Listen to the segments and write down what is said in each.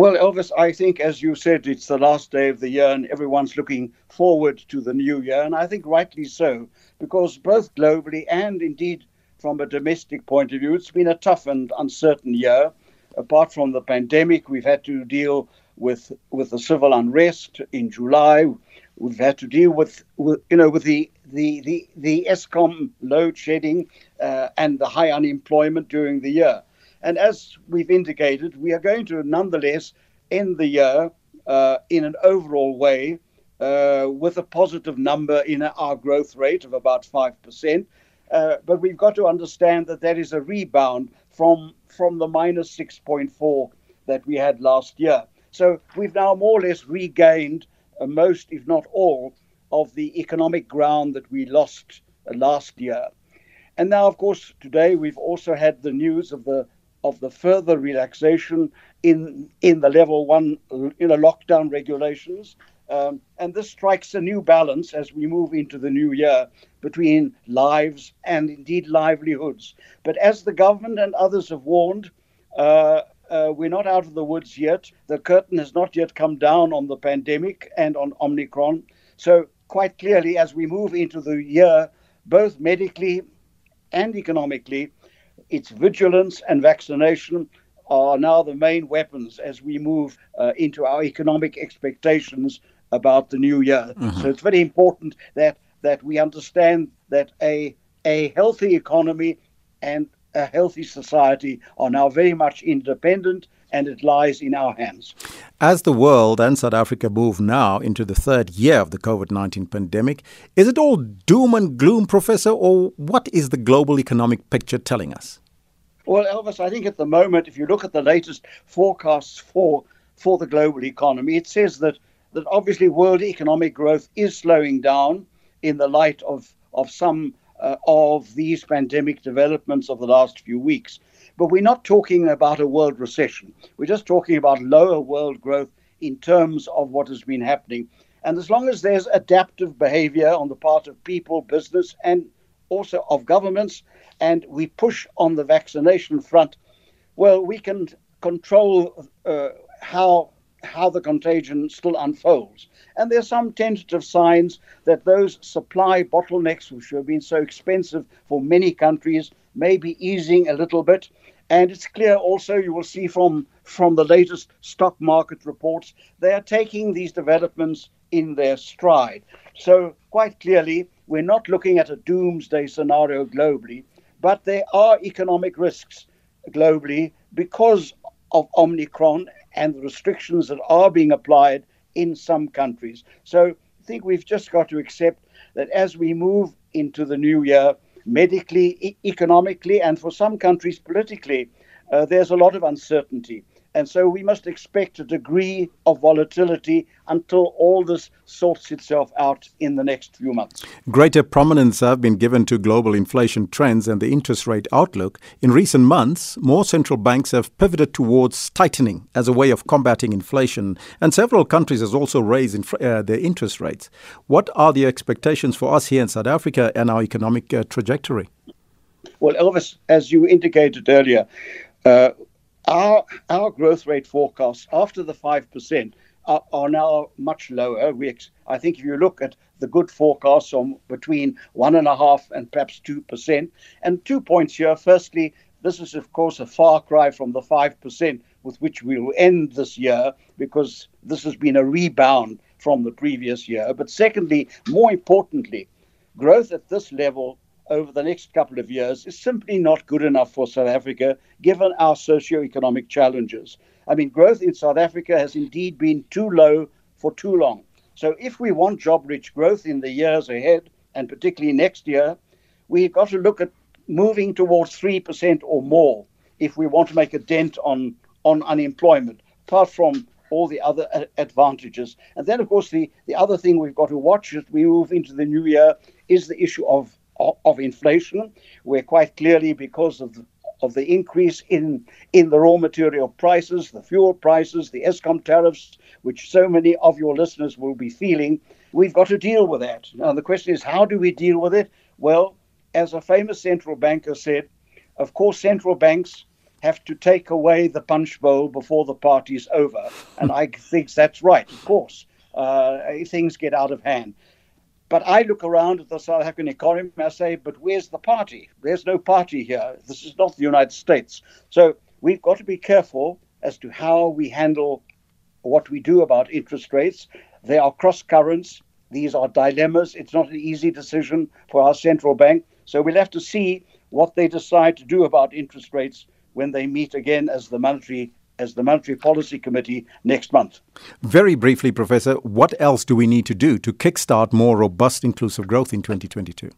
Well, Elvis, I think, as you said, it's the last day of the year and everyone's looking forward to the new year. And I think rightly so, because both globally and indeed from a domestic point of view, it's been a tough and uncertain year. Apart from the pandemic, we've had to deal with, with the civil unrest in July. We've had to deal with, with you know, with the, the, the, the Eskom load shedding uh, and the high unemployment during the year. And as we've indicated, we are going to nonetheless end the year uh, in an overall way uh, with a positive number in our growth rate of about 5%. Uh, but we've got to understand that that is a rebound from, from the minus 6.4 that we had last year. So we've now more or less regained uh, most, if not all, of the economic ground that we lost uh, last year. And now, of course, today we've also had the news of the of the further relaxation in in the level one you know lockdown regulations. Um, and this strikes a new balance as we move into the new year between lives and indeed livelihoods. But as the government and others have warned, uh, uh, we're not out of the woods yet. The curtain has not yet come down on the pandemic and on Omicron. So, quite clearly, as we move into the year, both medically and economically, its vigilance and vaccination are now the main weapons as we move uh, into our economic expectations about the new year. Mm-hmm. So it's very important that that we understand that a a healthy economy and a healthy society are now very much independent and it lies in our hands. As the world and South Africa move now into the third year of the COVID 19 pandemic, is it all doom and gloom, Professor, or what is the global economic picture telling us? Well, Elvis, I think at the moment, if you look at the latest forecasts for, for the global economy, it says that, that obviously world economic growth is slowing down in the light of, of some uh, of these pandemic developments of the last few weeks. But we're not talking about a world recession. We're just talking about lower world growth in terms of what has been happening. And as long as there's adaptive behavior on the part of people, business, and also of governments, and we push on the vaccination front, well, we can control uh, how how the contagion still unfolds. And there are some tentative signs that those supply bottlenecks, which have been so expensive for many countries, may be easing a little bit. And it's clear also, you will see from, from the latest stock market reports, they are taking these developments in their stride. So, quite clearly, we're not looking at a doomsday scenario globally, but there are economic risks globally because of Omicron and the restrictions that are being applied in some countries. So, I think we've just got to accept that as we move into the new year, medically, e- economically, and for some countries politically, uh, there's a lot of uncertainty. And so we must expect a degree of volatility until all this sorts itself out in the next few months. Greater prominence have been given to global inflation trends and the interest rate outlook. In recent months, more central banks have pivoted towards tightening as a way of combating inflation, and several countries have also raised inf- uh, their interest rates. What are the expectations for us here in South Africa and our economic uh, trajectory? Well, Elvis, as you indicated earlier, uh, our our growth rate forecasts after the five percent are, are, now much lower. We, I think, if you look at the good forecasts on between one and perhaps two percent, and two points here. Firstly, this is of course a far cry from the five percent with which we will end this year, because this has been a rebound from the previous year. But secondly, more importantly, growth at this level over the next couple of years is simply not good enough for South Africa, given our socio-economic challenges. I mean, growth in South Africa has indeed been too low for too long. So, if we want job rich growth in the years ahead, and particularly next year, we've got to look at moving towards 3% or more if we want to make a dent on, on unemployment, apart from all the other advantages. And then, of course, the, the other thing we've got to watch as we move into the new year is the issue of of inflation, where quite clearly because of the, of the increase in in the raw material prices, the fuel prices, the Eskom tariffs, which so many of your listeners will be feeling, we've got to deal with that. Now the question is, how do we deal with it? Well, as a famous central banker said, of course, central banks have to take away the punch bowl before the party's over. And I think that's right, of course. Uh, things get out of hand. But I look around at the South African economy and I say, but where's the party? There's no party here. This is not the United States. So we've got to be careful as to how we handle what we do about interest rates. There are cross currents. These are dilemmas. It's not an easy decision for our central bank. So we'll have to see what they decide to do about interest rates when they meet again as the monetary as the Monetary Policy Committee next month. Very briefly, Professor, what else do we need to do to kickstart more robust inclusive growth in 2022?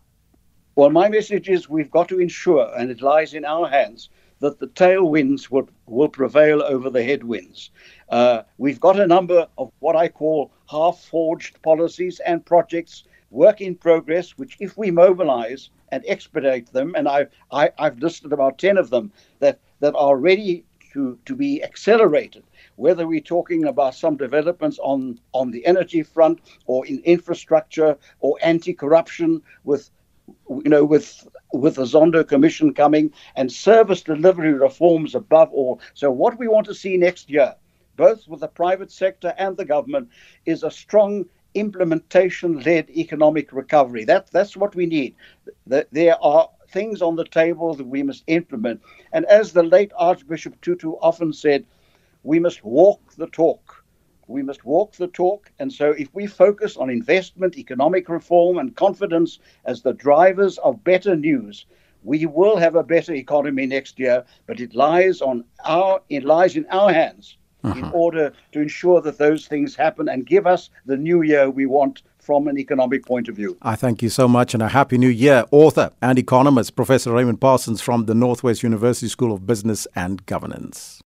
Well, my message is we've got to ensure, and it lies in our hands, that the tailwinds will, will prevail over the headwinds. Uh, we've got a number of what I call half forged policies and projects, work in progress, which, if we mobilize and expedite them, and I, I, I've listed about 10 of them that, that are ready to, to be accelerated, whether we're talking about some developments on, on the energy front or in infrastructure or anti-corruption with you know with with the Zondo Commission coming and service delivery reforms above all. So what we want to see next year, both with the private sector and the government, is a strong implementation-led economic recovery. That that's what we need. There are things on the table that we must implement. And as the late Archbishop Tutu often said, we must walk the talk. We must walk the talk. And so, if we focus on investment, economic reform, and confidence as the drivers of better news, we will have a better economy next year. But it lies on our it lies in our hands uh-huh. in order to ensure that those things happen and give us the new year we want from an economic point of view. I thank you so much and a happy new year. Author and economist Professor Raymond Parsons from the Northwest University School of Business and Governance.